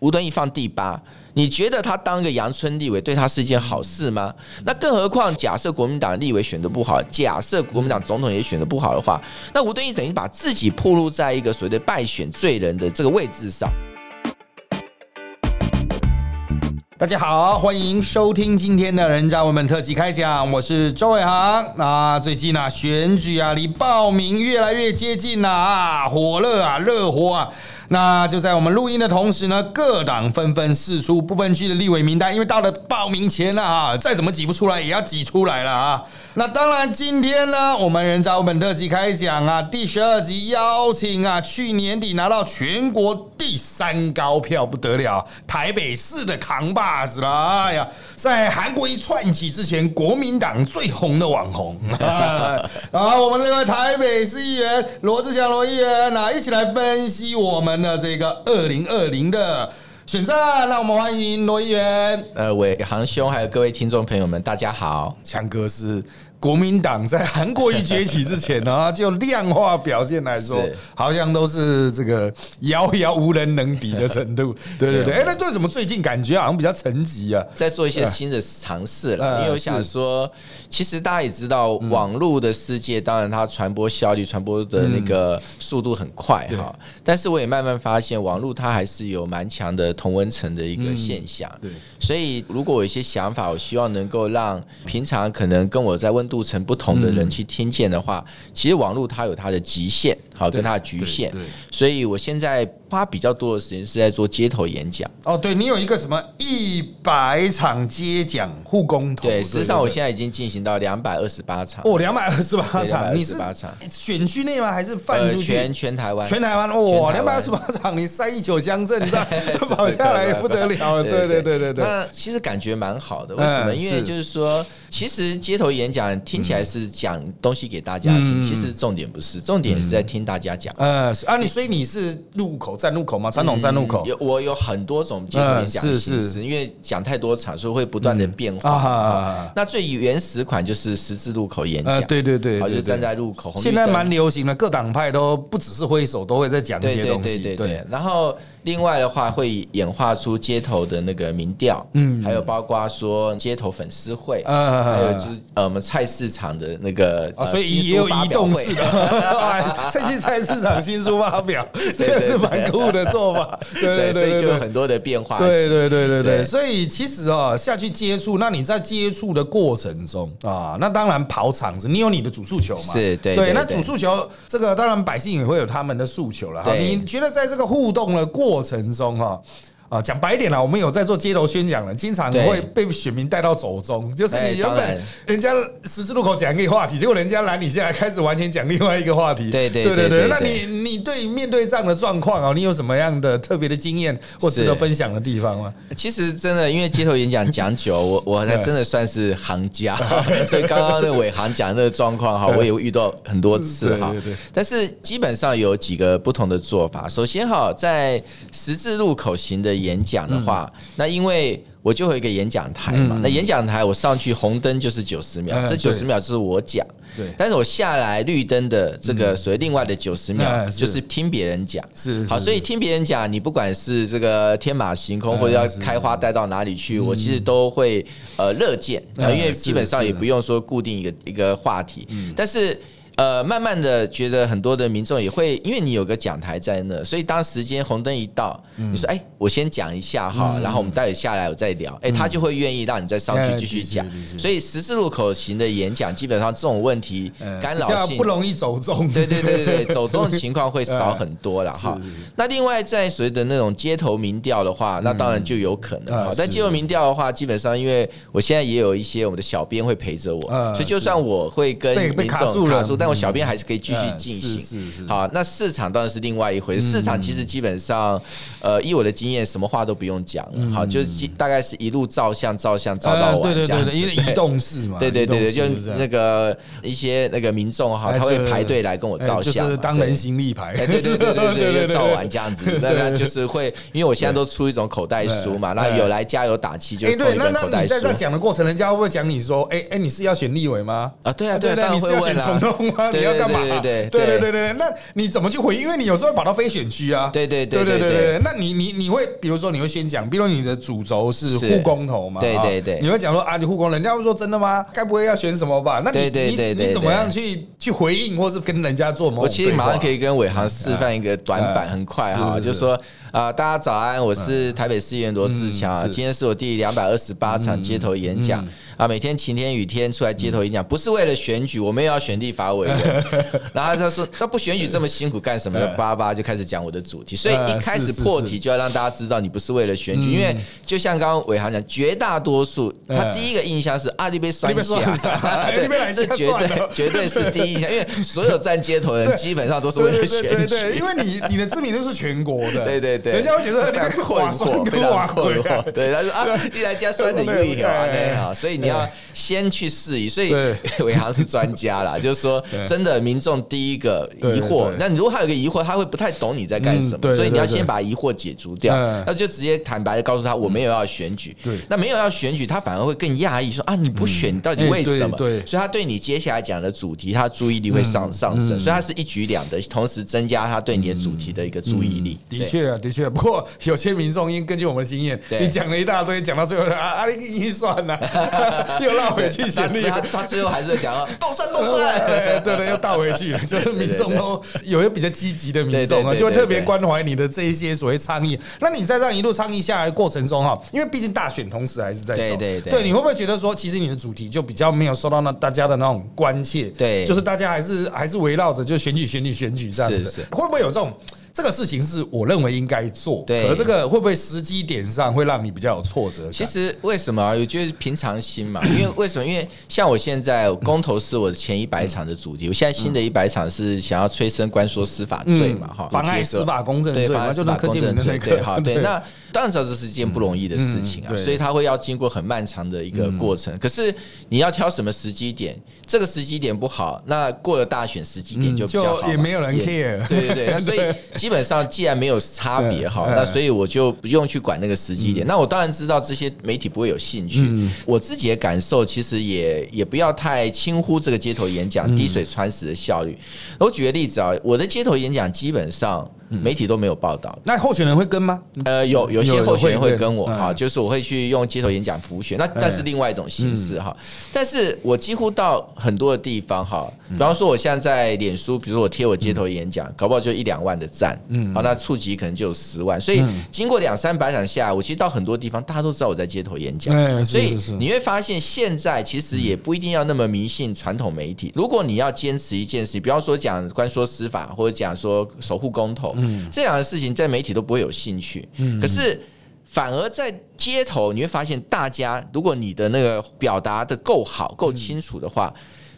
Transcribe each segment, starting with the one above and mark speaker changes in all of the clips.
Speaker 1: 吴敦义放第八，你觉得他当一个阳春立委对他是一件好事吗？那更何况假设国民党立委选的不好，假设国民党总统也选的不好的话，那吴敦义等于把自己暴露在一个所谓的败选罪人的这个位置上。
Speaker 2: 大家好，欢迎收听今天的《人渣文本特辑》开讲，我是周伟航。那最近啊，选举啊，离报名越来越接近了啊，火热啊，热火啊。那就在我们录音的同时呢，各党纷纷试出部分区的立委名单，因为到了报名前了啊，再怎么挤不出来也要挤出来了啊。那当然，今天呢，我们人渣文本特辑开讲啊，第十二集邀请啊，去年底拿到全国第三高票不得了，台北市的扛把子啦。哎呀，在韩国一串起之前，国民党最红的网红 啊，我们这个台北市议员罗志祥罗议员啊，一起来分析我们的这个二零二零的选战。让我们欢迎罗议员。
Speaker 1: 呃，伟航兄还有各位听众朋友们，大家好。
Speaker 2: 强哥是国民党在韩国一崛起之前呢，就量化表现来说，好像都是这个遥遥无人能敌的程度。对对对，哎，那为什么最近感觉好像比较沉寂啊？
Speaker 1: 在做一些新的尝试了，
Speaker 2: 呃
Speaker 1: 因为我想说，其实大家也知道，网络的世界当然它传播效率、传播的那个速度很快哈，但是我也慢慢发现，网络它还是有蛮强的同温层的一个现象。
Speaker 2: 对，
Speaker 1: 所以如果有一些想法，我希望能够让平常可能跟我在温度层不同的人去听见的话，其实网络它有它的极限，好跟它的局限。所以我现在花比较多的时间是在做街头演讲。
Speaker 2: 哦，对你有一个什么一百场街讲护工头？
Speaker 1: 对，事实上我现
Speaker 2: 在
Speaker 1: 在已经进行到两百二十八场。
Speaker 2: 哦，两百二十八场，你是
Speaker 1: 228场
Speaker 2: 选区内吗？还是泛
Speaker 1: 呃，
Speaker 2: 出去？
Speaker 1: 全全台湾，
Speaker 2: 全台湾
Speaker 1: 全
Speaker 2: 哇，两百二十八场，你塞一九乡镇 这样
Speaker 1: 是
Speaker 2: 跑下来也不得了了。对对对对对，
Speaker 1: 那其实感觉蛮好的，为什么？
Speaker 2: 嗯
Speaker 1: 因为就是说，其实街头演讲听起来是讲东西给大家听，
Speaker 2: 嗯
Speaker 1: 其实重点不是，重点是在听大家讲。
Speaker 2: 呃啊，你所以你是路口站路口吗？传统站路口？
Speaker 1: 有我有很多种街头演讲
Speaker 2: 嗯是
Speaker 1: 形式，
Speaker 2: 是
Speaker 1: 因为讲太多场，所以会不断的变化。
Speaker 2: 啊？
Speaker 1: 那最原始款就是十字路口演
Speaker 2: 呃，
Speaker 1: 讲，
Speaker 2: 对对对，
Speaker 1: 好，就站在路口，
Speaker 2: 现在蛮流行的，各党派都不只是挥手，都会在讲这些东西。
Speaker 1: 对对对，然后另外的话会演化出街头的那个民调，嗯，还有包括说街头粉丝会，
Speaker 2: 呃
Speaker 1: 还有就是呃我们菜市场的那个
Speaker 2: 所以也有移动式的，菜市场新书发表，这个是蛮酷的做法。对对
Speaker 1: 对，所以。就有很多的变化性。
Speaker 2: 对对对对对，所以其实啊，下去接触，那你在接触的过程中啊，那当然跑场子，你有你的主诉求嘛？
Speaker 1: 是对
Speaker 2: 对。
Speaker 1: 对对
Speaker 2: 那主诉求，这个当然百姓也会有他们的诉求了。哈，你觉得在这个互动的过程中哈？啊，讲白一点啦，我们有在做街头宣讲了，经常会被选民带到走中，就是
Speaker 1: 哎
Speaker 2: 你原本人家十字路口讲一个话题，结果人家拦你下来开始完全讲另外一个话题。
Speaker 1: 对对
Speaker 2: 对对
Speaker 1: 对对
Speaker 2: 那你你对面对这样的状况啊，你有什么样的特别的经验或值得分享的地方吗？
Speaker 1: 其实真的，因为街头演讲讲久，我我还 真的算是行家，所以刚刚那伟航讲那个状况哈，我也遇到很多次哈。但是基本上有几个不同的做法。首先哈，在十字路口型的演讲的话，那因为我就有一个演讲台嘛，那演讲台我上去红灯就是九十秒，
Speaker 2: 嗯
Speaker 1: 这九
Speaker 2: 对。
Speaker 1: 十秒就是我讲。
Speaker 2: 对。
Speaker 1: 但是我下来绿灯的这个所谓另外的九十秒就是听别人讲。好，
Speaker 2: 是好
Speaker 1: 所以听别人讲，你不管是这个天马行空，或者要开花带到哪里去，我其实都会呃乐见，
Speaker 2: 嗯
Speaker 1: 啊因为基本上也不用说固定一个一个话题，但是。呃，慢慢的觉得很多的民众也会，因为你有个讲台在那，所以当时间红灯一到，你说哎，我先讲一下哈，然后我们待会下来我再聊，哎，他就会愿意让你再上
Speaker 2: 哎
Speaker 1: 去继续讲。所以十字路口型的演讲，基本上这种问题
Speaker 2: 呃
Speaker 1: 干扰性
Speaker 2: 不容易走中。
Speaker 1: 对对对对对，走中的情况会少很多了哈。那另外在所谓的那种街头民调的话，那当然就有可能哈。但街头民调的话，基本上因为我现在也有一些我们的小编会陪着我，
Speaker 2: 啊
Speaker 1: 所以就算我会跟民
Speaker 2: 卡住了。
Speaker 1: 众卡住，但我小编还是可以继续进
Speaker 2: 啊
Speaker 1: 行。
Speaker 2: 是是是
Speaker 1: 好，那市场当然是另外一回事。市场其实基本上，呃，依我的经验，什么话都不用讲了，好，就是大概是一路照相照相照到
Speaker 2: 呃
Speaker 1: 完这样子。
Speaker 2: 对对对对，因为移动式嘛。
Speaker 1: 对对对对，就那个一些那个民众哈，他会排队来跟我照相
Speaker 2: 当人形立牌。
Speaker 1: 哎，对对对对对 照完这样子，
Speaker 2: 对
Speaker 1: 那就是会，因为我现在都出一种口袋书嘛，
Speaker 2: 对
Speaker 1: 那有来加油打气就
Speaker 2: 哎，对，
Speaker 1: 送一
Speaker 2: 那那
Speaker 1: 本口袋书
Speaker 2: 你在这讲的过程，人家会不会讲你说，哎哎，你是要选立委吗？
Speaker 1: 啊，对啊对啊，
Speaker 2: 对
Speaker 1: 当然会问啦
Speaker 2: 总。统
Speaker 1: 啊，
Speaker 2: 你要干嘛？
Speaker 1: 对对对
Speaker 2: 对
Speaker 1: 对，
Speaker 2: 那你怎么去回应？因为你有时候跑到非选区啊，
Speaker 1: 对对对
Speaker 2: 对
Speaker 1: 对对
Speaker 2: 对。那你你你会比如说你会先讲，比如你的主轴是护工头嘛？
Speaker 1: 对对对，
Speaker 2: 你会讲说啊，你护工，人家会说真的吗？该不会要选什么吧？那你你你怎么样去去回应，或是跟人家做某？
Speaker 1: 我其实马上可
Speaker 2: 以
Speaker 1: 跟伟航示范一个短板，很快
Speaker 2: 啊，
Speaker 1: 就是说啊，大家早安，我是台北市议员罗志强啊，今天是我第两百二十八场街头演讲。啊，每天晴天雨天出来街头演讲，不是为了选举，我们也要选立法委员。然后他说，那不选举这么辛苦干什么？叭叭就开始讲我的主题，所以一开始破题就要让大家知道你不是为了选举，因为就像刚刚伟航讲，绝大多数他第一个印象是啊，你被酸
Speaker 2: 你被酸
Speaker 1: 下
Speaker 2: 下，
Speaker 1: 对这绝对绝对是第一印象，因为所有站街头的人基本上都是为了选
Speaker 2: 对对。因为你你的知名度是全国的，
Speaker 1: 对对对，
Speaker 2: 人家会觉得你
Speaker 1: 很困惑，非常困惑。对，他说啊，你来家酸的语啊，
Speaker 2: 对。
Speaker 1: 那好，所以你要先去试一。所以 伟航是专家啦，就是说真的，民众第一个疑惑，那如果他有一个疑惑，他会不太懂你在干什么，所以你要先把疑惑解除掉
Speaker 2: 嗯，
Speaker 1: 那就直接坦白的告诉他，我没有要选举。
Speaker 2: 对。
Speaker 1: 那没有要选举，他反而会更讶异，说啊，你不选，你到底
Speaker 2: 哎
Speaker 1: 为什么？所以他对你接下来讲的主题，他注意力会上上升，所以他是一举两得，同时增加他对你的主题的一个注意力。
Speaker 2: 的确啊，的确。不过有些民众因根据我们的经验，
Speaker 1: 对。
Speaker 2: 你讲了一大堆，讲到最后啊啊，你预算呢，又绕回去选立
Speaker 1: 他他最后还是讲啊，动算动
Speaker 2: 对。对对，又倒回去了，就是民众都有一个比较积极的民众啊，就会特别关怀你的这一些所谓倡议。那你在这样一路倡议下来的过程中哈，因为毕竟大选同时还是在走，
Speaker 1: 对对对，
Speaker 2: 你会不会觉得说，其实你的主题就比较没有受到那大家的那种关切？
Speaker 1: 对
Speaker 2: 就是大家还是还是围绕着就选举选举选举这样子，会不会有这种？这个事情是我认为应该做，
Speaker 1: 对
Speaker 2: 可这个会不会时机点上会让你比较有挫折？
Speaker 1: 其实为什么啊？我觉得平常心嘛，因为为什么？因为像我现在公投是我的前一百场的主题，我现在新的一百场是想要催生官说司法罪嘛，哈，
Speaker 2: 嗯妨碍司法公正罪
Speaker 1: 妨碍司法
Speaker 2: 就那
Speaker 1: 公正罪，对，好，对那当然知道这是一件不容易的事情啊，所以他会要经过很漫长的一个过程。可是你要挑什么时机点？这个时机点不好，那过了大选时机点就比较好，
Speaker 2: 也没有人 care
Speaker 1: 对对对，那所以 基本上既然没有差别哈，
Speaker 2: 嗯
Speaker 1: 那所以我就不用去管那个时机点。那我当然知道这些媒体不会有兴趣，
Speaker 2: 嗯。
Speaker 1: 我自己的感受其实也也不要太轻忽这个街头演讲
Speaker 2: 嗯。
Speaker 1: 滴水穿石的效率。我举个例子啊，我的街头演讲基本上媒体都没有报道。
Speaker 2: 那候选人会跟吗？
Speaker 1: 呃，有有些候选人
Speaker 2: 会
Speaker 1: 会。跟我
Speaker 2: 嗯。
Speaker 1: 哈，就是我会去用街头演讲服务选，那那是另外一种形式哈。但是我几乎到很多的地方哈，比方说我现在在脸书，比如说我贴我街头演讲，搞不好就一两万的赞，嗯，好，那触及可能就有十万，所以经过两三百场下来，我其实到很多地方，大家都知道我在街头演讲。所以你会发现现在其实也不一定要那么迷信传统媒体。如果你要坚持一件事情，比方说讲关说司法，或者讲说守护公投，这样的事情在媒体都不会有兴趣。嗯可是。反而在街头，你会发现大家，如果你的那个表达的够好、够清楚的话，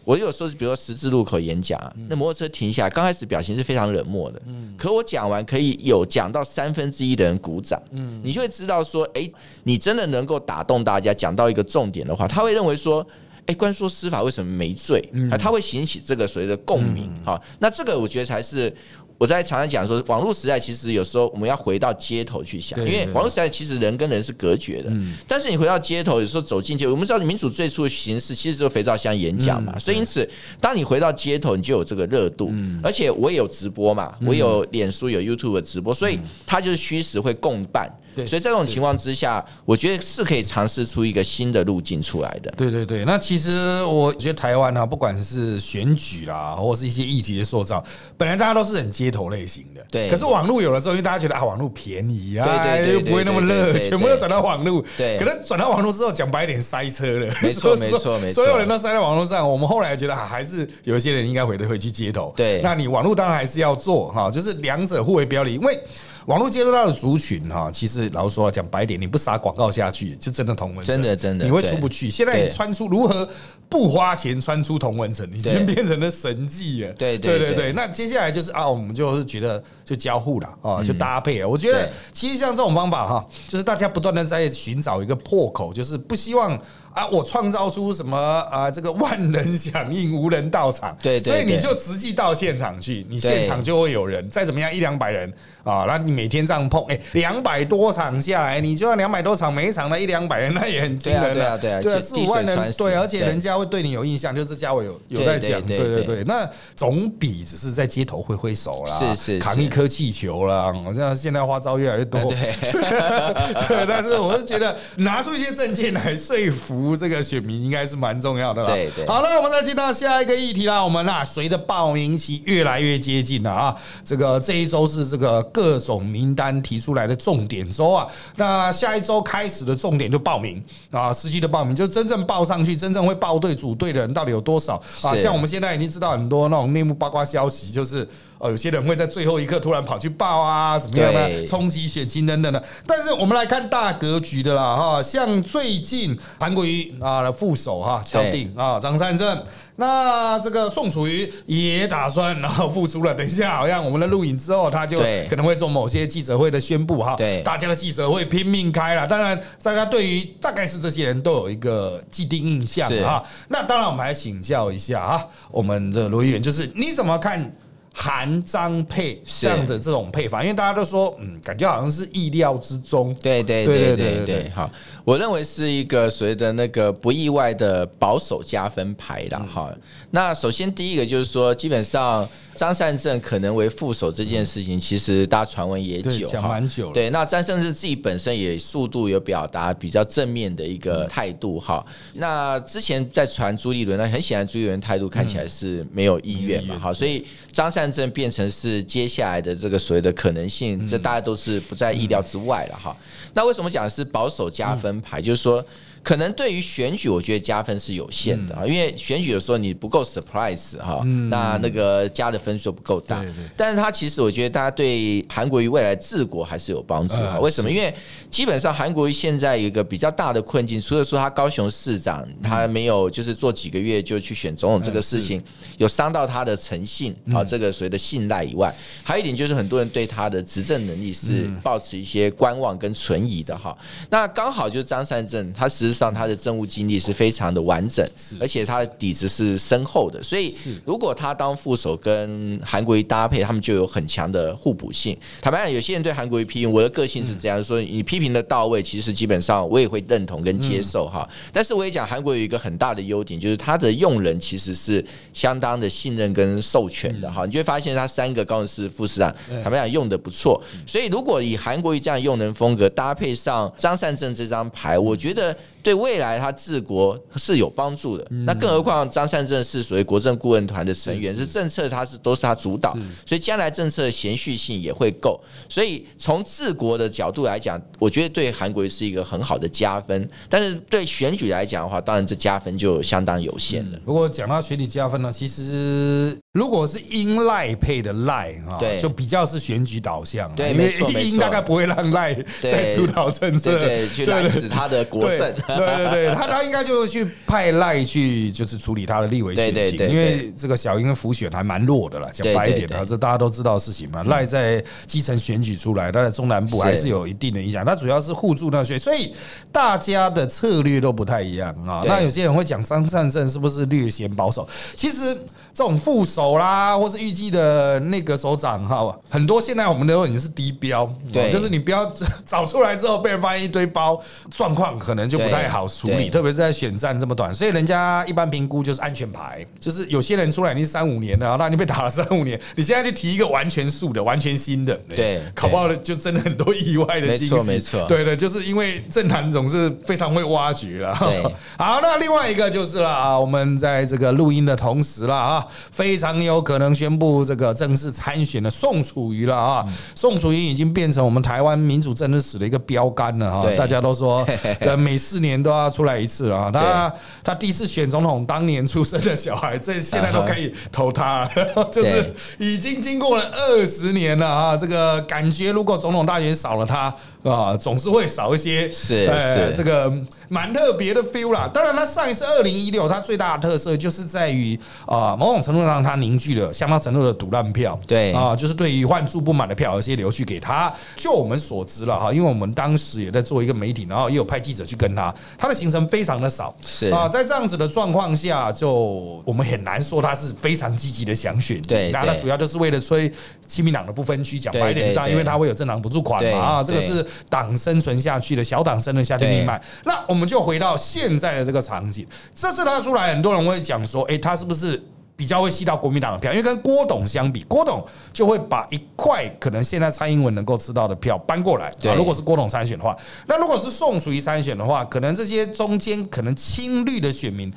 Speaker 1: 我有时候是比如说十字路口演讲啊，那摩托车停下来，刚开始表情是非常冷漠的，可我讲完可以有讲到三分之一的人鼓掌，你就会知道说，哎，你真的能够打动大家，讲到一个重点的话，他会认为说。哎，关说司法为什么没罪？啊，他会引起这个所谓的共鸣。哈，那这个我觉得才是我在常常讲说，网络时代其实有时候我们要回到街头去想，因为网络时代其实人跟人是隔绝的。但是你回到街头，有时候走进去，我们知道民主最初的形式其实就是肥皂箱演讲嘛，所以因此当你回到街头，你就有这个热度，而且我也有直播嘛，我有脸书有 YouTube 的直播，所以它就是虚实会共办。
Speaker 2: 对
Speaker 1: 所以在这种情况之下，我觉得是可以尝试出一个新的路径出来的。
Speaker 2: 对对对，那其实我觉得台湾啊，不管是选举啦，或是一些议题的塑造，本来大家都是很街头类型的。
Speaker 1: 对
Speaker 2: 可是网络有了之后，因为大家觉得啊，网络便宜啊，
Speaker 1: 对对对
Speaker 2: 又不会那么热，全部都转到网络。
Speaker 1: 对
Speaker 2: 可能转到网络之后，讲白一点，塞车了。
Speaker 1: 没错 没错没错
Speaker 2: 所有人都塞在网络上。我们后来觉得啊，还是有一些人应该回的回去街头。
Speaker 1: 对
Speaker 2: 那你网络当然还是要做哈，就是两者互为表里，因为。网络接触到的族群哈，其实老实说讲白点，你不撒广告下去，就真的同文层
Speaker 1: 真的真的
Speaker 2: 你会出不去。现在你穿出如何不花钱穿出同文层，已经变成了神迹了。
Speaker 1: 对对对
Speaker 2: 对对。那接下来就是啊，我们就是觉得就交互了啊，就搭配了。我觉得其实像这种方法哈，就是大家不断的在寻找一个破口，就是不希望啊，我创造出什么啊，这个万人响应，无人到场，
Speaker 1: 对对
Speaker 2: 所以你就实际到现场去，你现场就会有人，再怎么样一两百人啊，那你每天这样碰，哎，两百多场下来，你就要两百多场，每一场的一两百人，那也很惊人了
Speaker 1: 对啊对啊
Speaker 2: 四五万人，对，而且人家会对你有印象，就是嘉伟有有在讲，
Speaker 1: 对对。对。
Speaker 2: 那总比只是在街头挥挥手啦，
Speaker 1: 是是是。
Speaker 2: 扛一颗气球啦，好像现在花招越来越多，
Speaker 1: 对。
Speaker 2: 对，但是我是觉得拿出一些证件来说服这个选民，应该是蛮重要的啦。
Speaker 1: 对对
Speaker 2: 好了，我们再进到下一个议题啦。我们啊，随着报名期越来越接近了啊，这个这一周是这个各种名单提出来的重点周啊。那下一周开始的重点就报名啊，实际的报名就真正报上去，真正会报对组队的人到底有多少啊？像我们现在已经知道很多那种内幕八卦消息，就是。呃，有些人会在最后一刻突然跑去报啊，怎么样的
Speaker 1: 对
Speaker 2: 冲击选情等等的。但是我们来看大格局的啦，哈，像最近韩国瑜啊的副手哈敲定啊张善政，那这个宋楚瑜也打算然后复出了。等一下，好像我们的录影之后，他就可能会做某些记者会的宣布哈。
Speaker 1: 对
Speaker 2: 大家的记者会拼命开了。当然，大家对于大概是这些人都有一个既定印象
Speaker 1: 是
Speaker 2: 哈。那当然，我们还请教一下啊，我们的罗议员，就是你怎么看？含张配这样的这种配方，因为大家都说，嗯，感觉好像是意料之中。
Speaker 1: 对对
Speaker 2: 对对
Speaker 1: 对，好，我认为是一个所谓的那个不意外的保守加分牌了哈。那首先第一个就是说，基本上。张善政可能为副手这件事情，其实大家传闻也，久，
Speaker 2: 讲
Speaker 1: 哈
Speaker 2: 蛮久了。
Speaker 1: 对，那张善政自己本身也速度有表达比较正面的一个态度哈。那之前在传朱立伦，那很显然朱立伦态度看起来是没有意愿嘛，好，所以张善政变成是接下来的这个所谓的可能性，这大家都是不在意料之外了哈。那为什么讲的是保守加分牌？就是说。可能对于选举，我觉得加分是有限的啊，因为选举的时候你不够 surprise 哈，那那个加的分数不够大。但是它其实我觉得大家对韩国瑜未来治国还是有帮助啊。
Speaker 2: 呃
Speaker 1: 为什么？因为基本上韩国瑜现在有一个比较大的困境，除了说他高雄市长他没有就是做几个月就去选总统这个事情，有伤到他的诚信啊，这个所谓的信赖以外，还有一点就是很多人对他的执政能力是抱持一些观望跟存疑的哈。那刚好就是张善政，他实际上他的政务经历是非常的完整，而且他的底子是深厚的，所以如果他当副手跟韩国瑜搭配，他们就有很强的互补性。坦白讲，有些人对韩国瑜批评，我的个性是这样说：你批评的到位，其实基本上我也会认同跟接受哈。但是我也讲，韩国瑜有一个很大的优点，就是他的用人其实是相当的信任跟授权的哈。你就会发现他三个高雄市副市长，坦白讲用的不错。所以如果以韩国瑜这样用人风格搭配上张善政这张牌，我觉得。对未来他治国是有帮助的。那更何况张善政是所谓国政顾问团的成员，是政策他是都是他主导，所以将来政策的延续性也会够。所以从治国的角度来讲，我觉得对韩国是一个很好的加分。但是对选举来讲的话，当然这加分就相当有限了。
Speaker 2: 如果讲到选举加分呢，其实如果是英赖配的赖啊，
Speaker 1: 对
Speaker 2: 就比较是选举导向因为
Speaker 1: 没错
Speaker 2: 英大概不会让赖
Speaker 1: 对
Speaker 2: 在主导政策，
Speaker 1: 去拦止他的国政。
Speaker 2: 对对对，他他应该就去派赖去，就是处理他的立委选情，因为这个小英的浮选还蛮弱的啦，讲白一点啊，这大家都知道的事情嘛。赖在基层选举出来，他在中南部还是有一定的影响，他主要是互助那些，所以大家的策略都不太一样啊。那有些人会讲张善政是不是略显保守？其实。这种副手啦，或是预计的那个首长哈，很多现在我们都已经是低标，
Speaker 1: 对。
Speaker 2: 就是你不要找出来之后被人发现一堆包，状况可能就不太好处理，特别是在选战这么短，所以人家一般评估就是安全牌，就是有些人出来已经三五年了，那你被打了三五年，你现在就提一个完全素的、完全新的，
Speaker 1: 对
Speaker 2: 考不好的就真的很多意外的惊喜，
Speaker 1: 没错没错。
Speaker 2: 对的，就是因为政坛总是非常会挖掘了。
Speaker 1: 对。
Speaker 2: 好，那另外一个就是了啊，我们在这个录音的同时了啊，非常有可能宣布这个正式参选的宋楚瑜了啊，宋楚瑜已经变成我们台湾民主政治史的一个标杆了啊，大家都说 呃每四年都要出来一次啊，他他第一次选总统当年出生的小孩，这现在都可以投他了，就是已经经过了二十年了啊，这个感觉如果总统大选少了他，啊，总是会少一些，
Speaker 1: 是
Speaker 2: 呃
Speaker 1: 是。
Speaker 2: 这个蛮特别的 feel 啦。当然，它上一次二零一六，它最大的特色就是在于啊，某种程度上它凝聚了相当程度的赌烂票，
Speaker 1: 对。
Speaker 2: 啊，就是对于换注不满的票，有些留去给他。就我们所知了哈，因为我们当时也在做一个媒体，然后也有派记者去跟他，他的行程非常的少，
Speaker 1: 是。
Speaker 2: 啊，在这样子的状况下，就我们很难说他是非常积极的想选，
Speaker 1: 对
Speaker 2: 那他主要就是为了催亲民党的不分区，讲白一点上，因为他会有政党补助款嘛啊，这个是党生存下去的小党生存下去的命脉。那我们就回到现在的这个场景，这次他出来，很多人会讲说，哎，他是不是？比较会吸到国民党的票，因为跟郭董相比，郭董就会把一块可能现在蔡英文能够吃到的票搬过来。
Speaker 1: 对
Speaker 2: 啊，如果是郭董参选的话，那如果是宋楚瑜参选的话，可能这些中间可能亲绿的选民。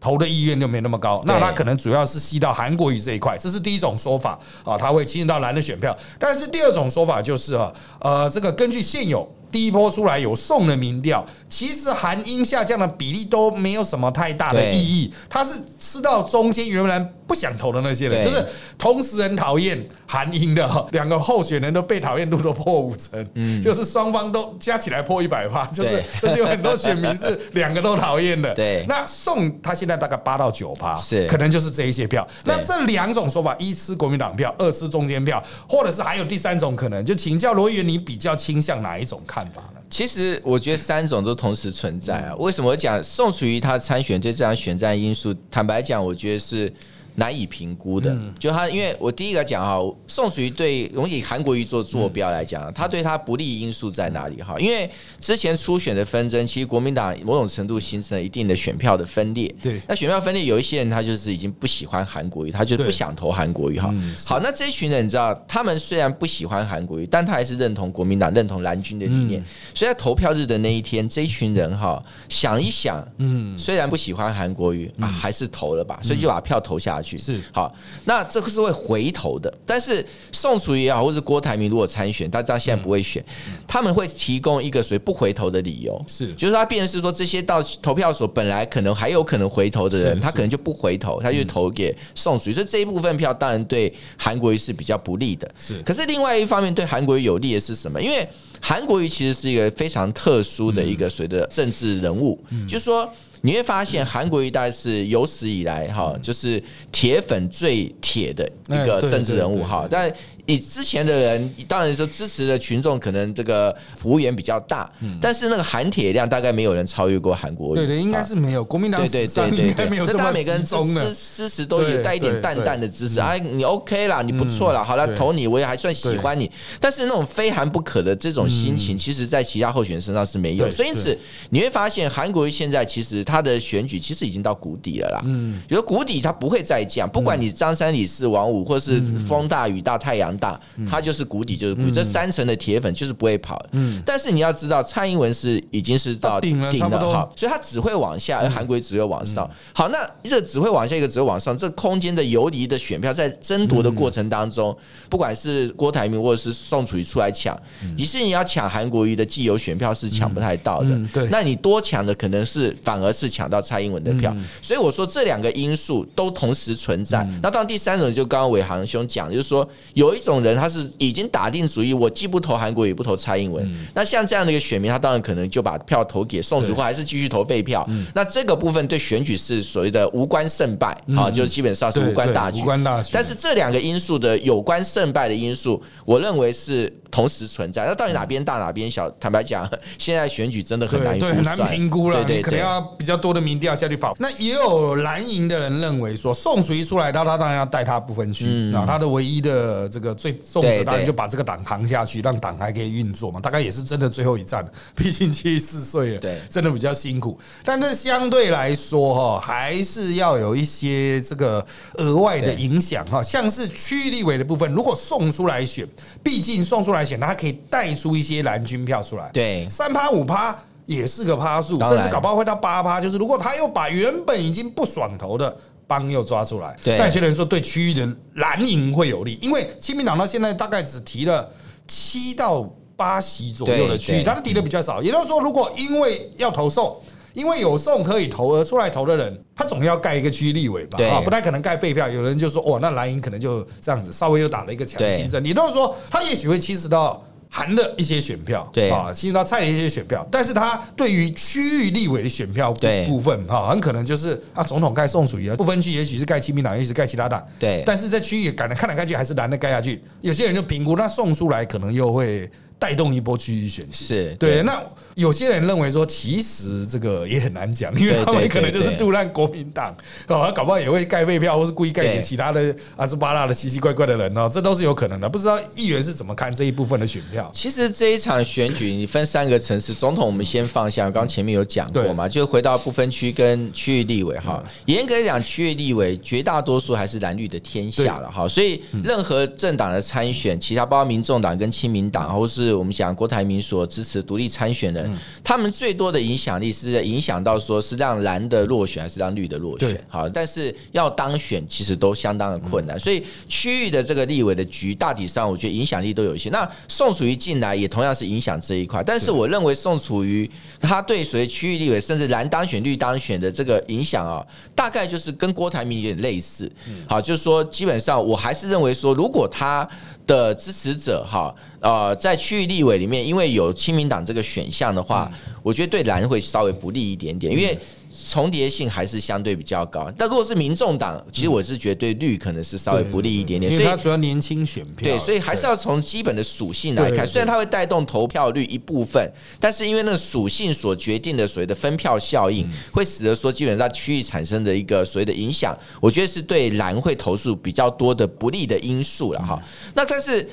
Speaker 2: 投的意愿就没那么高，那他可能主要是吸到韩国瑜这一块，这是第一种说法啊，他会吸引到蓝的选票。但是第二种说法就是啊，呃，这个根据现有第一波出来有送的民调，其实韩英下降的比例都没有什么太大的意义，他是吃到中间原来不想投的那些人，就是同时很讨厌韩英的 两个候选人都被讨厌度都破五成，嗯。就是双方都加起来破一百趴，就是
Speaker 1: 对
Speaker 2: 甚至有很多选民是两个都讨厌的。
Speaker 1: 对。
Speaker 2: 那宋他现在大概八到九趴，
Speaker 1: 是。
Speaker 2: 可能就是这一些票。那这两种说法，一吃国民党票，二吃中间票，或者是还有第三种可能，就请教罗议员，你比较倾向哪一种看法呢？
Speaker 1: 其实我觉得三种都同时存在啊。为什么讲宋楚瑜他参选对这场选战因素，坦白讲，我觉得是。难以评估的，就他，因为我第一个讲哈，宋楚瑜对，我们以韩国瑜做坐标来讲，他对他不利因素在哪里哈？因为之前初选的纷争，其实国民党某种程度形成了一定的选票的分裂。
Speaker 2: 对。
Speaker 1: 那选票分裂，有一些人他就是已经不喜欢韩国瑜，他就不想投韩国瑜哈。好，那这一群人你知道，他们虽然不喜欢韩国瑜，但他还是认同国民党、认同蓝军的理念。所以在投票日的那一天，这一群人哈想一想，
Speaker 2: 嗯，
Speaker 1: 虽然不喜欢韩国瑜啊，还是投了吧，所以就把票投下去。
Speaker 2: 是
Speaker 1: 好，那这个是会回头的。但是宋楚瑜也好，或是郭台铭如果参选，大家现在不会选，他们会提供一个属于不回头的理由。
Speaker 2: 是
Speaker 1: 就是他变成是说，这些到投票所本来可能还有可能回头的人，他可能就不回头，他就投给宋楚瑜。所以这一部分票当然对韩国瑜是比较不利的。
Speaker 2: 是
Speaker 1: 可是另外一方面对韩国瑜有利的是什么？因为韩国瑜其实是一个非常特殊的一个所谓的政治人物，就是说。你会发现韩国一代是有史以来哈，就是铁粉最铁的一个政治人物哈。但你之前的人，当然说支持的群众可能这个服务员比较大，但是那个含铁量大概没有人超越过韩国瑜。
Speaker 2: 对对，应该
Speaker 1: 啊
Speaker 2: 是没有，国民党
Speaker 1: 对对对对对，
Speaker 2: 应该没有这么
Speaker 1: 大家每个人支
Speaker 2: 集中的。
Speaker 1: 支。支持都有带一点淡淡的支持，
Speaker 2: 对
Speaker 1: 哎，你 OK 啦，你不错啦，好了，投你我也还算喜欢你。但是那种非韩不可的这种心情，其实在其他候选人身上是没有，所以因此你会发现韩国瑜现在其实他的选举其实已经到谷底了啦。嗯，有谷底他不会再降，不管你张三李四王五，或是风大雨大太阳大，它就是谷底就是谷底。这三层的铁粉就是不会跑。嗯，但是你要知道，蔡英文是已经是到
Speaker 2: 到顶了差不多
Speaker 1: 好，所以他只会往下，而韩国瑜只会往上。好，那这只会往下，一个只会往上，这空间的游离的选票在争夺的过程当中，不管是郭台铭或者是宋楚瑜出来抢，你是你要抢韩国瑜的既有选票是抢不太到的
Speaker 2: 对
Speaker 1: 那你多抢的可能是反而是抢到蔡英文的票。所以我说这两个因素都同时存在。那当然第三种就刚刚伟航兄讲，就是说有一种人他是已经打定主意，我既不投韩国也不投蔡英文。那像这样的一个选民，他当然可能就把票投给宋楚瑜，
Speaker 2: 对
Speaker 1: 或还是继续投废票。那这个部分对选举是所谓的无关胜败啊，就基本上是
Speaker 2: 对
Speaker 1: 无关大局。
Speaker 2: 无关大局
Speaker 1: 但是这两个因素的有关胜败的因素，我认为是同时存在。那到底哪边大哪边小？坦白讲，现在选举真的很难
Speaker 2: 对对，很难评估了，
Speaker 1: 对
Speaker 2: 可能要比较多的民调下去跑。那也有蓝营的人认为说，宋楚瑜出来，那他当然要带他不分区，然后他的唯一的这个最重
Speaker 1: 对
Speaker 2: 者，当然就把这个党扛下去，让党还可以运作嘛。大概也是真的最后一战，毕竟七十四岁了，
Speaker 1: 对
Speaker 2: 真的比较辛苦。但是相对来说哈，还是要有一些这个额外的影响哈，像是区域立委的部分，如果送出来选，毕竟送出来选，他可以带出一些蓝军票出来。
Speaker 1: 对
Speaker 2: 三趴五趴也是个趴数，甚至搞不好会到八趴。就是如果他又把原本已经不爽头的帮又抓出来，
Speaker 1: 对
Speaker 2: 那有些人说对区域的蓝营会有利，因为亲民党到现在大概只提了七到八席左右的区域，他的提的比较少。也就是说，如果因为要投送。因为有送可以投而出来投的人，他总要盖一个区域立委吧？啊，不太可能盖废票。有人就说，哦，那蓝营可能就这样子，稍微又打了一个强心针。你都是说，他也许会侵蚀到含了一些选票，
Speaker 1: 对
Speaker 2: 啊，侵蚀到蔡的一些选票，但是他对于区域立委的选票部分哈，很可能就是啊，总统盖宋楚瑜啊，不分区也许是盖亲民党，也许是盖其他党，
Speaker 1: 对
Speaker 2: 但是在区域赶来看来看去还是蓝的盖下去，有些人就评估，那送出来可能又会带动一波区域选举。
Speaker 1: 是
Speaker 2: 对，那有些人认为说，其实这个也很难讲，因为他们可能就是杜烂国民党哦，他搞不好也会盖废票，或是故意盖给
Speaker 1: 对
Speaker 2: 其他的阿斯巴拉的奇奇怪怪的人哦，这都是有可能的。不知道议员是怎么看这一部分的选票？
Speaker 1: 其实这一场选举，你分三个层次，总统我们先放下，刚刚前面有讲过嘛，就回到不分区跟区域立委哈。严格来讲，区域立委绝大多数还是蓝绿的天下了哈，所以任何政党的参选，其他包括民众党跟亲民党，或是我们讲郭台铭所支持独立参选人，他们最多的影响力是影响到说是让蓝的落选还是让绿的落选。好，但是要当选其实都相当的困难，所以区域的这个立委的局大体上，我觉得影响力都有一些。那宋楚瑜进来也同样是影响这一块，但是我认为宋楚瑜他对随区域立委甚至蓝当选绿当选的这个影响啊，大概就是跟郭台铭有点类似。好，就是说基本上我还是认为说，如果他的支持者哈，呃，在区域立委里面，因为有亲民党这个选项的话，我觉得对蓝会稍微不利一点点，因为。重叠性还是相对比较高，但如果是民众党，其实我是觉得对绿可能是稍微不利一点点，所以
Speaker 2: 因为他主要年轻选票，
Speaker 1: 对，所以还是要从基本的属性来看。虽然它会带动投票率一部分，但是因为那属性所决定的所谓的分票效应，会使得说基本上区域产生的一个所谓的影响，我觉得是对蓝会投诉比较多的不利的因素了哈。那但是。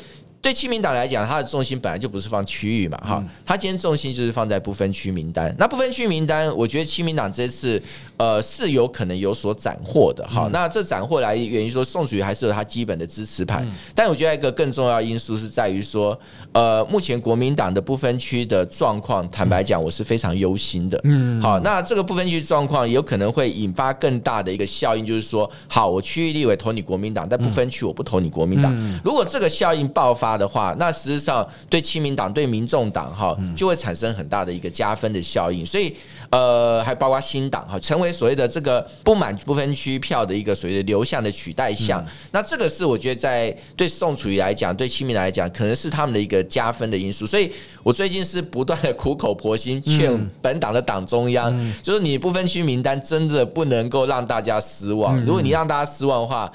Speaker 1: 对亲民党来讲，它的重心本来就不是放区域嘛，哈，它今天重心就是放在不分区名单。那不分区名单，我觉得亲民党这次呃是有可能有所斩获的，哈。那这斩获来源于说宋楚瑜还是有他基本的支持盘，但我觉得一个更重要因素是在于说，呃，目前国民党的不分区的状况，坦白讲，我是非常忧心的。嗯，好，那这个不分区状况有可能会引发更大的一个效应，就是说，好，我区域立委投你国民党，但不分区我不投你国民党。如果这个效应爆发的话，那实际上对亲民党、对民众党哈，就会产生很大的一个加分的效应。所以，呃，还包括新党哈，成为所谓的这个不满不分区票的一个所谓的流向的取代项。那这个是我觉得在对宋楚瑜来讲，对亲民来讲，可能是他们的一个加分的因素。所以我最近是不断的苦口婆心劝本党的党中央，就是你不分区名单真的不能够让大家失望。如果你让大家失望的话，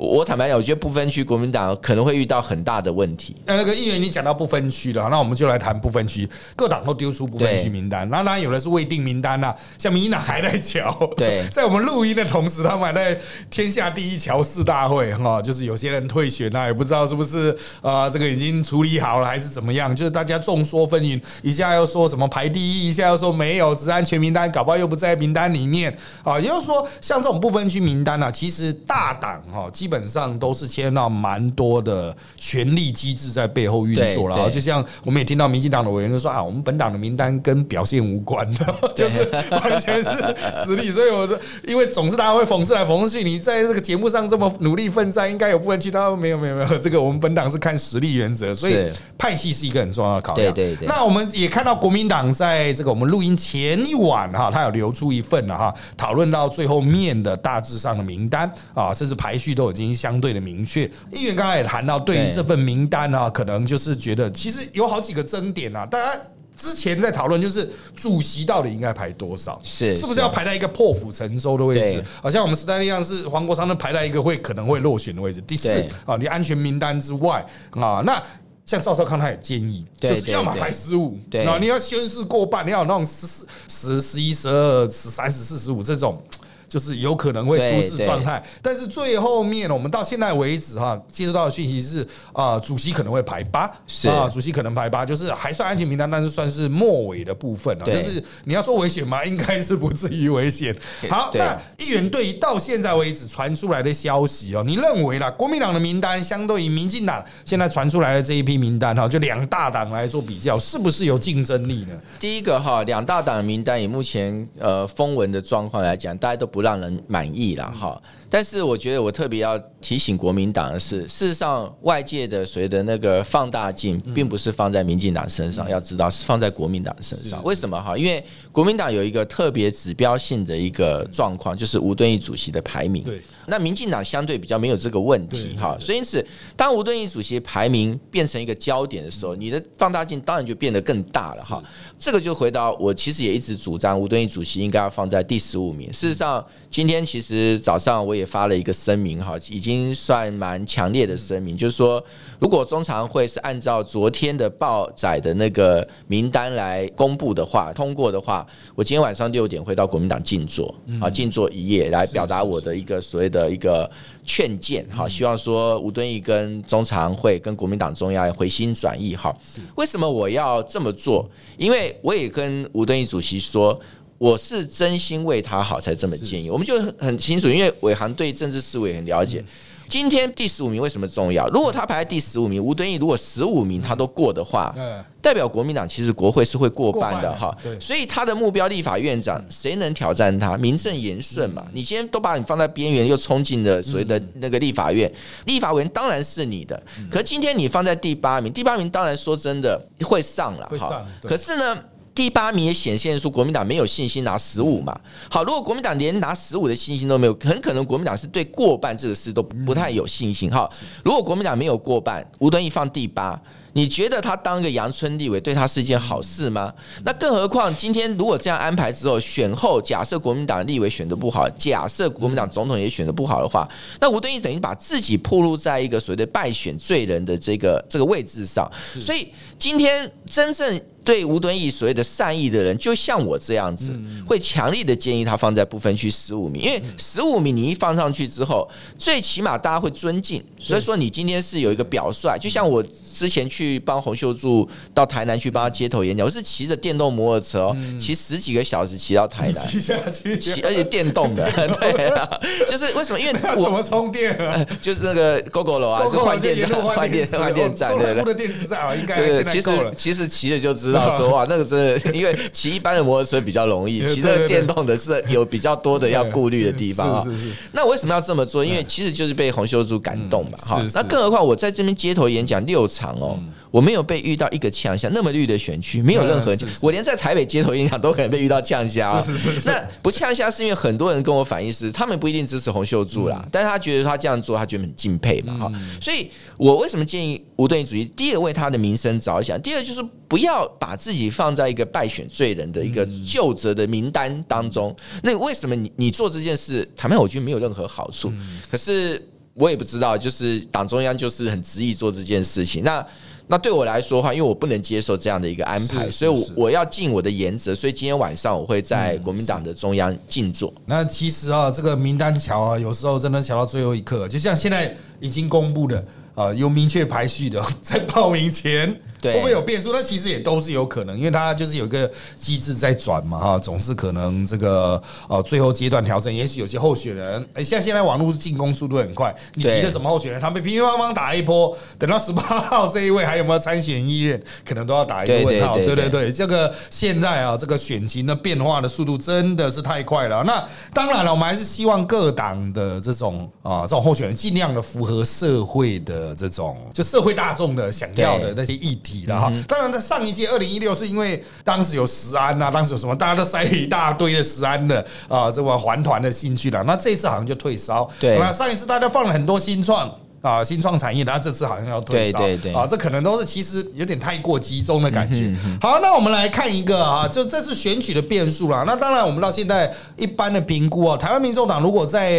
Speaker 1: 我坦白讲，我觉得不分区国民党可能会遇到很大的问题。
Speaker 2: 那那个议员，你讲到不分区了，那我们就来谈不分区。各党都丢出不分区名单，那当然有的是未定名单呐，像民进党还在瞧。
Speaker 1: 对
Speaker 2: 在我们录音的同时，他们还在天下第一乔四大会哈，就是有些人退选啊，也不知道是不是啊，这个已经处理好了还是怎么样，就是大家众说纷纭，一下又说什么排第一，一下又说没有，只按全名单，搞不好又不在名单里面啊。也就是说，像这种不分区名单啊，其实大党哈基本上都是牵到蛮多的权力机制在背后运作了。就像我们也听到民进党的委员就说啊，我们本党的名单跟表现无关，就是完全是实力。所以我说，因为总是大家会讽刺来讽刺去，你在这个节目上这么努力奋战，应该有部分其。他没有没有没有，这个我们本党是看实力原则，所以派系是一个很重要的考量。
Speaker 1: 对对对
Speaker 2: 那我们也看到国民党在这个我们录音前一晚哈，他有留出一份了哈，讨论到最后面的大致上的名单啊，甚至排序都已经相对的明确。议员刚才也谈到，对于
Speaker 1: 对
Speaker 2: 这份名单啊，可能就是觉得其实有好几个争点啊，大家。之前在讨论就是主席到底应该排多少，
Speaker 1: 是
Speaker 2: 是不是要排在一个破釜沉舟的位置？好像我们时代力量是黄国昌，的排在一个会可能会落选的位置，第四啊，你安全名单之外啊，那。像赵少康他也建议，就是要么排十五，
Speaker 1: 对
Speaker 2: 然后你要宣誓过半，你要有那种十四、十、十一、十二、十三、十四、十五这种。就是有可能会出事状态，但是最后面我们到现在为止哈，接收到的讯息是啊、主席可能会排八，
Speaker 1: 是
Speaker 2: 啊，主席可能排八，就是还算安全名单，但是算是末尾的部分啊。就是你要说危险吗？应该是不至于危险。好，那议员对于到现在为止传出来的消息哦，你认为啦，国民党的名单相对于民进党现在传出来的这一批名单哈，就两大党来做比较，是不是有竞争力呢？
Speaker 1: 第一个哈，两大党名单以目前呃风闻的状况来讲，大家都不不让人满意了哈。但是我觉得我特别要提醒国民党的是，事实上外界的所谓的那个放大镜，并不是放在民进党身上，要知道是放在国民党身上。为什么哈？因为国民党有一个特别指标性的一个状况，就是吴敦义主席的排名。
Speaker 2: 对。
Speaker 1: 那民进党相对比较没有这个问题哈，所以因此，当吴敦义主席排名变成一个焦点的时候，你的放大镜当然就变得更大了哈。这个就回到我其实也一直主张吴敦义主席应该要放在第十五名。事实上，今天其实早上我也。也发了一个声明哈，已经算蛮强烈的声明，就是说，如果中常会是按照昨天的报载的那个名单来公布的话，通过的话，我今天晚上六点会到国民党静坐啊，静坐一夜来表达我的一个所谓的一个劝谏哈，希望说吴敦义跟中常会跟国民党中央回心转意哈。为什么我要这么做？因为我也跟吴敦义主席说。我是真心为他好才这么建议，我们就很清楚，因为伟航对政治思维很了解。今天第十五名为什么重要？如果他排在第十五名，吴敦义如果十五名他都过的话，代表国民党其实国会是会过半的哈。所以他的目标立法院长谁能挑战他？名正言顺嘛。你今天都把你放在边缘，又冲进了所谓的那个立法院，立法委员当然是你的。可今天你放在第八名，第八名当然说真的会上了哈。可是呢？第八名也显现出国民党没有信心拿十五嘛？好，如果国民党连拿十五的信心都没有，很可能国民党是对过半这个事都不太有信心。哈，如果国民党没有过半，吴敦义放第八。你觉得他当一个阳春立委对他是一件好事吗？那更何况今天如果这样安排之后，选后假设国民党立委选的不好，假设国民党总统也选的不好的话，那吴敦义等于把自己暴露在一个所谓的败选罪人的这个这个位置上。所以今天真正对吴敦义所谓的善意的人，就像我这样子，会强烈的建议他放在不分区十五名，因为十五名你一放上去之后，最起码大家会尊敬。所以说你今天是有一个表率，就像我之前去。帮洪秀柱到台南去帮他街头演讲，我是骑着电动摩托车哦，骑十几个小时骑到台南，骑而且电动的，对啊，就是为什么？因为
Speaker 2: 我 怎么充电啊？
Speaker 1: 就是那个 GoGo 楼啊，是换电站，换电换电站，对
Speaker 2: 对，的电池站啊，应该
Speaker 1: 对。其实其实骑了就知道，说话，那个真的，因为骑一般的摩托车比较容易，骑这个电动的是有比较多的要顾虑的地方啊。是是。那为什么要这么做？因为其实就是被洪秀柱感动嘛，哈。那更何况我在这边街头演讲六场哦。我没有被遇到一个呛虾，那么绿的选区没有任何，我连在台北街头演讲都可能被遇到呛虾。那不呛虾是因为很多人跟我反映是，他们不一定支持洪秀柱啦，但是他觉得他这样做，他觉得很敬佩嘛哈。所以我为什么建议吴敦义主义，第一个为他的名声着想，第二就是不要把自己放在一个败选罪人的一个就责的名单当中。那为什么你你做这件事，坦白我觉得没有任何好处。可是我也不知道，就是党中央就是很执意做这件事情。那那对我来说的话，因为我不能接受这样的一个安排，所以我我要尽我的原则。所以今天晚上我会在国民党的中央静坐。
Speaker 2: 那其实啊，这个名单桥啊，有时候真的桥到最后一刻，就像现在已经公布的啊，有明确排序的，在报名前。会不会有变数？那其实也都是有可能，因为它就是有一个机制在转嘛，哈，总是可能这个呃最后阶段调整，也许有些候选人，哎，像现在网络进攻速度很快，你提的什么候选人，他们乒乒乓乓打一波，等到十八号 这一位还有没有参选意愿，可能都要打一个问号。对对对，这个现在啊，这个选情的变化的速度真的是太快了。那当然了，我们还是希望各党的这种啊这种候选人尽量的符合社会的这种，就社会大众的想要的那些议题。体了哈，当然，在上一届二零一六是因为当时有石安呐，当时有什么，大家都塞了一大堆的石安的啊，这个环团的进去了。那这次好像就退烧，
Speaker 1: 对，
Speaker 2: 那上一次大家放了很多新创。啊，新创产业，然后这次好像要退烧，啊，这可能都是其实有点太过集中的感觉。好，那我们来看一个啊，就这次选举的变数啦。那当然，我们到现在一般的评估啊，台湾民众党如果在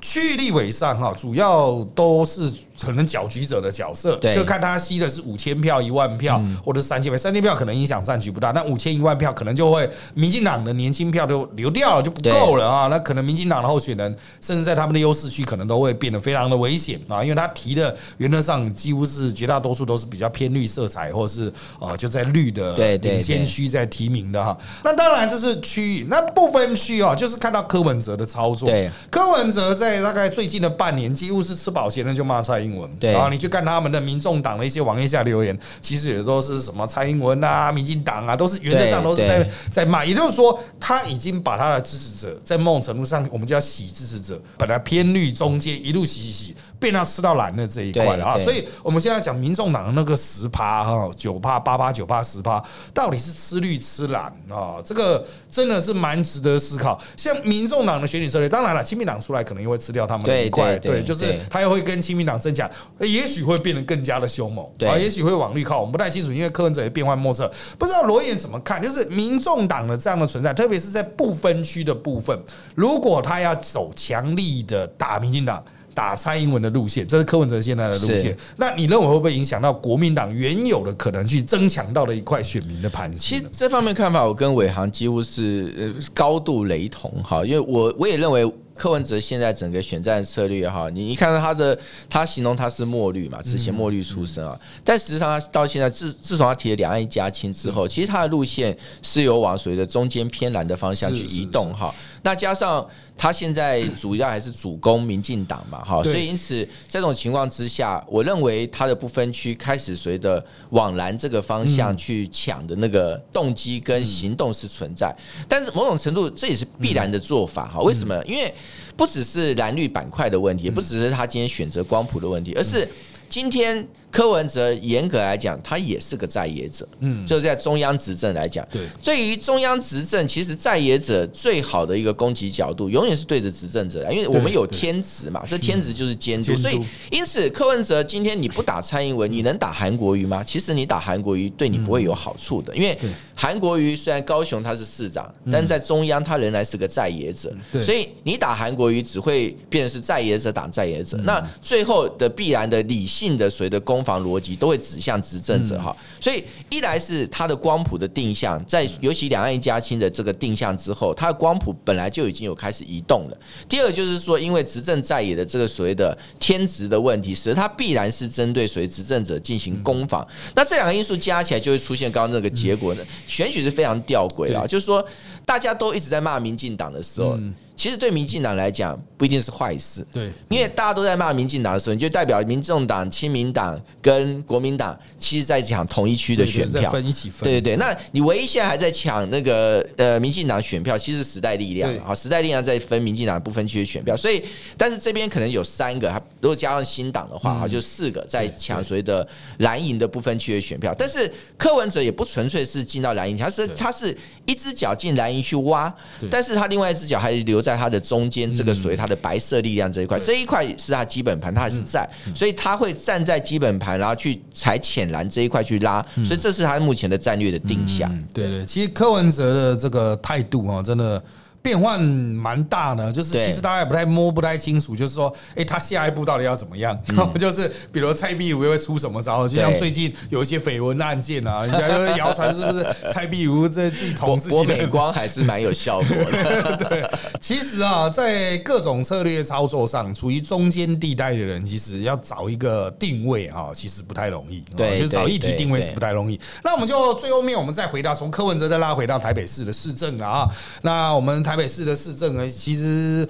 Speaker 2: 区域立委上哈，主要都是可能搅局者的角色，就看他吸的是五千票、一万票，或者三千票。三千票可能影响战局不大，那五千一万票可能就会民进党的年轻票都流掉了，就不够了啊。那可能民进党的候选人，甚至在他们的优势区，可能都会变得非常的危险啊。因为他提的原则上几乎是绝大多数都是比较偏绿色彩，或者是呃就在绿的领先区在提名的哈。那当然这是区域，那不分区哦，就是看到柯文哲的操作。
Speaker 1: 对，
Speaker 2: 柯文哲在大概最近的半年，几乎是吃饱闲的就骂蔡英英文。
Speaker 1: 对
Speaker 2: 然后你去看他们的民众党的一些网页下留言，其实也都是什么蔡英文啊、民进党啊，都是原则上都是在在骂。也就是说，他已经把他的支持者在某种程度上，我们叫洗支持者，本来偏绿中间一路洗洗洗，变到吃到蓝的这一块了啊。所以我们现在讲民众党的那个十趴哈、九趴、八趴、九趴、十趴，到底是吃绿吃蓝啊？这个真的是蛮值得思考。像民众党的选举策略，当然了，亲民党出来可能又会吃掉他们的一块，
Speaker 1: 对
Speaker 2: 就是他又会跟亲民党争抢，也许会变得更加的凶猛，啊，也许会往绿靠，我们不太清楚，因为柯文哲也变幻莫测，不知道罗燕怎么看？就是民众党的这样的存在，特别是在不分区的部分，如果他要走强力的打民进党。打蔡英文的路线，这是柯文哲现在的路线。那你认为会不会影响到国民党原有的可能去增强到的一块选民的盘？
Speaker 1: 其实这方面看法，我跟伟航几乎是呃高度雷同哈，因为我我也认为柯文哲现在整个选战策略哈，你一看到他的，他形容他是墨绿嘛，之前墨绿出身啊，但实际上他到现在自自从他提了两岸一家亲之后，其实他的路线是有往所谓的中间偏蓝的方向去移动哈。那加上他现在主要还是主攻民进党嘛，哈，所以因此在这种情况之下，我认为他的不分区开始随着往蓝这个方向去抢的那个动机跟行动是存在，但是某种程度这也是必然的做法哈。为什么？因为不只是蓝绿板块的问题，也不只是他今天选择光谱的问题，而是今天柯文哲严格来讲，他也是个在野者，
Speaker 2: 嗯。
Speaker 1: 就在中央执政来讲，
Speaker 2: 对。
Speaker 1: 对于中央执政，其实在野者最好的一个攻击角度，永远是对着执政者来，因为我们有天职嘛，这天职就是监督，所以因此柯文哲今天你不打蔡英文，你能打韩国瑜吗？其实你打韩国瑜对你不会有好处的，因为韩国瑜虽然高雄他是市长，但在中央他仍然是个在野者，
Speaker 2: 对。
Speaker 1: 所以你打韩国瑜只会变成是在野者打在野者，那最后的必然的理性的所谓的攻防逻辑都会指向执政者哈，所以一来是他的光谱的定向，在尤其两岸一家亲的这个定向之后，他的光谱本来就已经有开始移动了。第二个就是说，因为执政在野的这个所谓的天职的问题，使得他必然是针对所谓执政者进行攻防。那这两个因素加起来，就会出现刚刚那个结果呢？选举是非常吊诡的啊，就是说大家都一直在骂民进党的时候，其实对民进党来讲不一定是坏事。
Speaker 2: 对，
Speaker 1: 因为大家都在骂民进党的时候，你就代表民众党、亲民党跟国民党，其实在抢同一区的选
Speaker 2: 再
Speaker 1: 票。
Speaker 2: 分一起分，
Speaker 1: 对对对，那你唯一现在还在抢那个呃民进党选票，其实是时代力量啊，时代力量在分民进党不分区的选票，所以但是这边可能有三个，还如果加上新党的话啊，就四个在抢所谓的蓝营的不分区的选票。但是柯文哲也不纯粹是进到蓝营，他是他是一只脚进蓝营去挖，但是他另外一只脚还留在他的中间这个属于他的白色力量这一块，这一块是他基本盘，他还是在，所以他会站在基本盘，然后去踩浅蓝这一块去拉，所以这是他目前的战略的定向。
Speaker 2: 嗯，对对，其实柯文哲的这个态度啊，真的。变换蛮大的，就是其实大家也不太摸不太清楚，就是说，哎，他下一步到底要怎么样？就是比如蔡壁如又会出什么招？就像最近有一些绯闻案件啊，人家就是谣传是不是 蔡壁如在自己
Speaker 1: 国
Speaker 2: 捅自己
Speaker 1: 美光还是蛮有效果的，
Speaker 2: 对，其实啊，在各种策略操作上，处于中间地带的人，其实要找一个定位啊，其实不太容易。
Speaker 1: 对
Speaker 2: 就是找
Speaker 1: 对
Speaker 2: 议题定位是不太容易。那我们就最后面，我们再回到从柯文哲再拉回到台北市的市政啊。那我们台北市的市政呢，其实。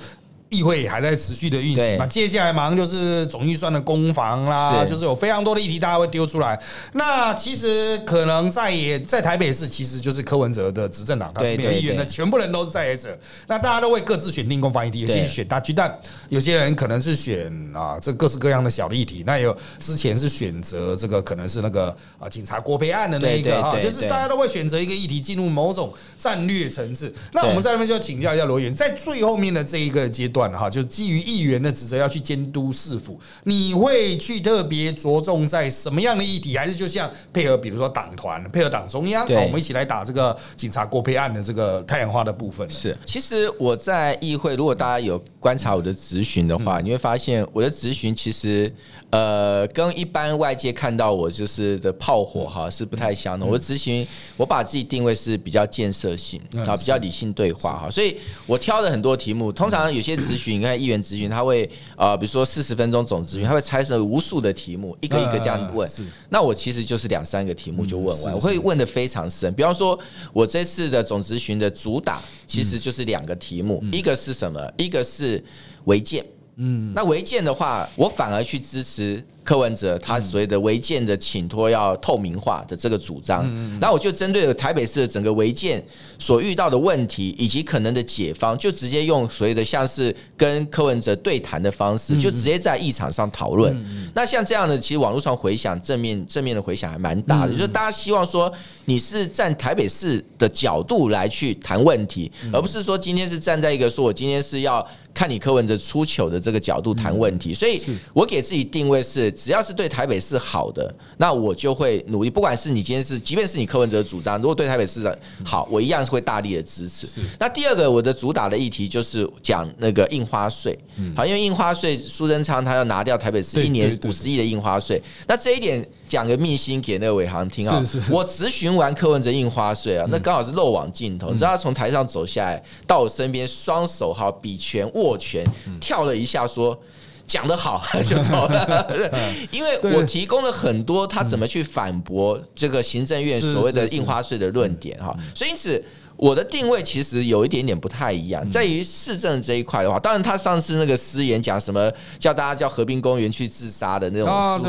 Speaker 2: 议会还在持续的运行嘛，接下来马上就是总预算的攻防啦，就是有非常多的议题大家会丢出来。那其实可能在也在台北市，其实就是柯文哲的执政党，他是没有议员的，全部人都是在野者。那大家都会各自选定攻防议题，有些是选大巨蛋，有些人可能是选啊这各式各样的小的议题。那有之前是选择这个可能是那个啊警察郭培案的那一个啊，就是大家都会选择一个议题进入某种战略层次。那我们在那边就请教一下罗源，在最后面的这一个阶段哈，就基于议员的职责要去监督市府，你会去特别着重在什么样的议题？还是就像配合比如说党团配合党中央，
Speaker 1: 对
Speaker 2: 我们一起来打这个警察过配案的这个太阳花的部分呢？
Speaker 1: 是，其实我在议会，如果大家有观察我的咨询的话，你会发现我的咨询其实呃跟一般外界看到我就是的炮火哈是不太相同。我的咨询，我把自己定位是比较建设性
Speaker 2: 嗯
Speaker 1: 啊，比较理性对话哈，所以我挑的很多题目，通常有些 咨询，你看议员咨询，他会呃比如说四十分钟总咨询，他会拆成无数的题目，一个一个这样问。那我其实就是两三个题目就问完，我会问的非常深。比方说，我这次的总咨询的主打其实就是两个题目，一个是什么？一个是违建。嗯，那违建的话，我反而去支持柯文哲他所谓的违建的请托要透明化的这个主张。那我就针对了台北市的整个违建所遇到的问题以及可能的解方，就直接用所谓的像是跟柯文哲对谈的方式，就直接在议场上讨论。那像这样的，其实网络上回响正面正面的回响还蛮大的，就是大家希望说你是站台北市的角度来去谈问题，而不是说今天是站在一个说我今天是要。看你柯文哲出糗的这个角度谈问题，所以我给自己定位是，只要是对台北市好的，那我就会努力。不管是你今天是，即便是你柯文哲主张，如果对台北市的好，我一样是会大力的支持。那第二个，我的主打的议题就是讲那个印花税。好，因为印花税，苏贞昌他要拿掉台北市一年五十亿的印花税，那这一点。讲个秘辛给那个伟航听啊！我咨询完柯文哲印花税啊，那刚好是漏网镜头，你知道他从台上走下来到我身边，双手哈比拳握拳，跳了一下说讲得好 就走了，因为我提供了很多他怎么去反驳这个行政院所谓的印花税的论点哈，所以因此。我的定位其实有一点点不太一样，在于市政这一块的话，当然他上次那个私言讲什么叫大家叫和平公园去自杀的那种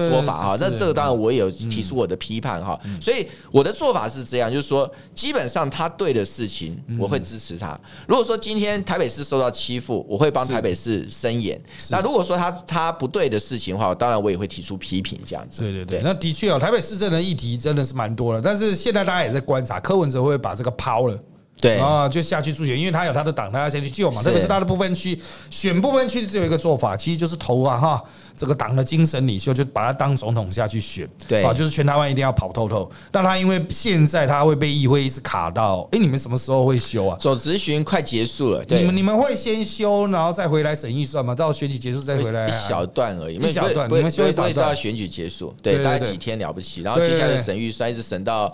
Speaker 1: 说法哈，那这个当然我也有提出我的批判哈，所以我的做法是这样，就是说基本上他对的事情我会支持他。如果说今天台北市受到欺负，我会帮台北市伸言。那如果说他他不对的事情的话，当然我也会提出批评这样子。
Speaker 2: 对对对，那的确哦，台北市政的议题真的是蛮多的，但是现在大家也在观察柯文哲会把这个抛了。
Speaker 1: 对
Speaker 2: 啊，就下去助选，因为他有他的党，他要先去救嘛。特别是他的部分区选部分区，只有一个做法，其实就是投啊哈，这个党的精神领袖就把他当总统下去选。
Speaker 1: 对
Speaker 2: 啊，就是全台湾一定要跑透透。那他因为现在他会被议会一直卡到，哎，你们什么时候会修啊？
Speaker 1: 走咨询快结束了，
Speaker 2: 你们你们会先修，然后再回来审预算吗？到选举结束再回来？
Speaker 1: 一小段而已，
Speaker 2: 一小段。
Speaker 1: 你们修一小段，选举结束，对，大概几天了不起，然后接下来审预算一直审到。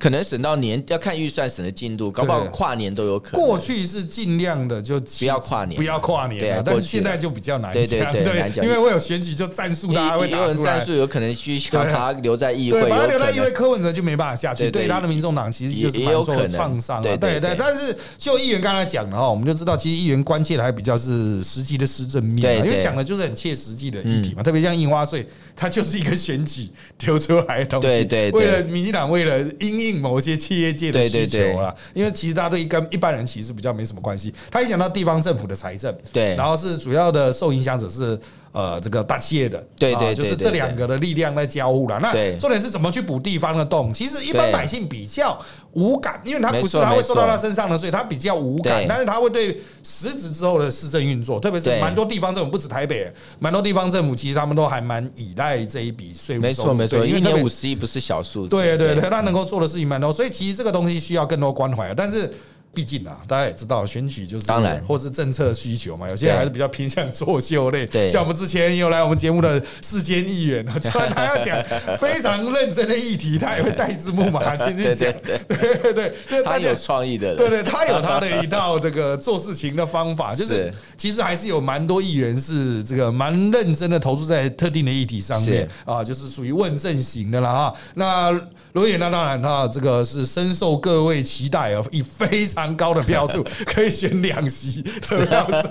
Speaker 1: 可能省到年要看预算省的进度，搞不好跨年都有可能。
Speaker 2: 过去是尽量的就
Speaker 1: 不要跨年，
Speaker 2: 不要跨年，但是现在就比较难
Speaker 1: 讲，对，
Speaker 2: 因为会有选举就战术，大家会
Speaker 1: 打出来。战术有可能需要 他留在议会，
Speaker 2: 把他留在议会，柯文哲就没办法下去，对他的民众党其实就是蛮受创伤
Speaker 1: 对
Speaker 2: 对对。但是就议员刚才讲的哈，我们就知道其实议员关切的还比较是实际的施政面，因为讲的就是很切实际的议题嘛，特别像印花税，它就是一个选举丢出来的东西，为了民进党为了因应某些企业。界的需求啦，因为其实大家对跟一般人其实比较没什么关系。他影响到地方政府的财政，
Speaker 1: 对，
Speaker 2: 然后是主要的受影响者是。呃，这个大企业的，
Speaker 1: 对对，
Speaker 2: 就是这两个的力量在交互了。那重点是怎么去补地方的洞？其实一般百姓比较无感，因为他不是他会受到他身上的，所以他比较无感。但是他会对实质之后的市政运作，特别是蛮多地方政府，不止台北，蛮多地方政府其实他们都还蛮依赖这一笔税务。
Speaker 1: 没错没错，一年五十亿不是小数。
Speaker 2: 对对对，他能够做的事情蛮多，所以其实这个东西需要更多关怀。但是。毕竟啊，大家也知道选举就是
Speaker 1: 当然，
Speaker 2: 或是政策需求嘛，有些人还是比较偏向作秀类。
Speaker 1: 对，
Speaker 2: 像我们之前有来我们节目的世间议员，就 算他要讲非常认真的议题，他也会带字幕嘛进去讲。对对对，就是
Speaker 1: 他有创意的。
Speaker 2: 对对，他有他的一套这个做事情的方法，就是其实还是有蛮多议员是这个蛮认真的投注在特定的议题上面啊，就是属于问政型的了哈。那罗远那当然哈，这个是深受各位期待啊，以非常。蛮高的票数 可以选两席的票数，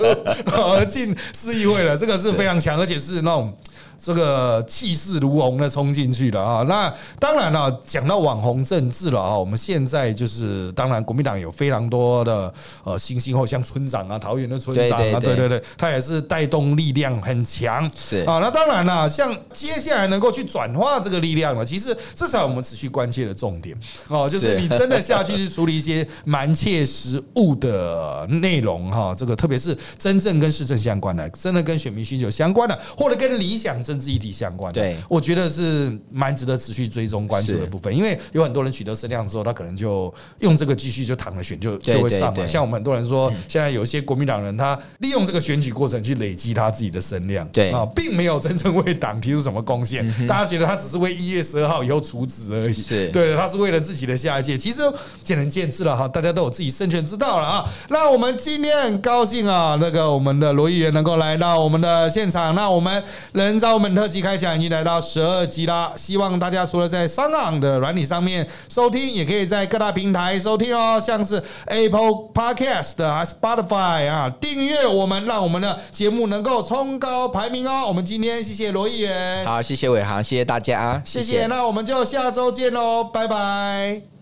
Speaker 2: 而 进市议会了，这个是非常强，而且是那种。这个气势如虹的冲进去了啊！那当然了，讲到网红政治了啊，我们现在就是当然，国民党有非常多的呃新兴后像村长啊，桃园的村长啊，对对对，他也是带动力量很强。
Speaker 1: 是
Speaker 2: 啊，那当然了，像接下来能够去转化这个力量了，其实这才我们持续关切的重点哦，就是你真的下去去处理一些蛮切实物的内容哈，这个特别是真正跟市政相关的，真的跟选民需求相关的，或者跟理想。政治议题相关的，
Speaker 1: 对，
Speaker 2: 我觉得是蛮值得持续追踪关注的部分，因为有很多人取得声量之后，他可能就用这个继续就躺着选，就就会上了。像我们很多人说，现在有一些国民党人，他利用这个选举过程去累积他自己的声量，
Speaker 1: 对
Speaker 2: 啊，并没有真正为党提出什么贡献。大家觉得他只是为一月十二号以后除职而已，
Speaker 1: 是
Speaker 2: 对，他是为了自己的下一届。其实见仁见智了哈，大家都有自己生权之道了啊。那我们今天很高兴啊，那个我们的罗议员能够来到我们的现场，那我们人。人造文特辑开讲已经来到十二集啦，希望大家除了在商港的软体上面收听，也可以在各大平台收听哦，像是 Apple Podcast 啊、Spotify 啊，订阅我们，让我们的节目能够冲高排名哦。我们今天谢谢罗议员，
Speaker 1: 好，谢谢伟航，谢谢大家，
Speaker 2: 谢谢，那我们就下周见喽，拜拜。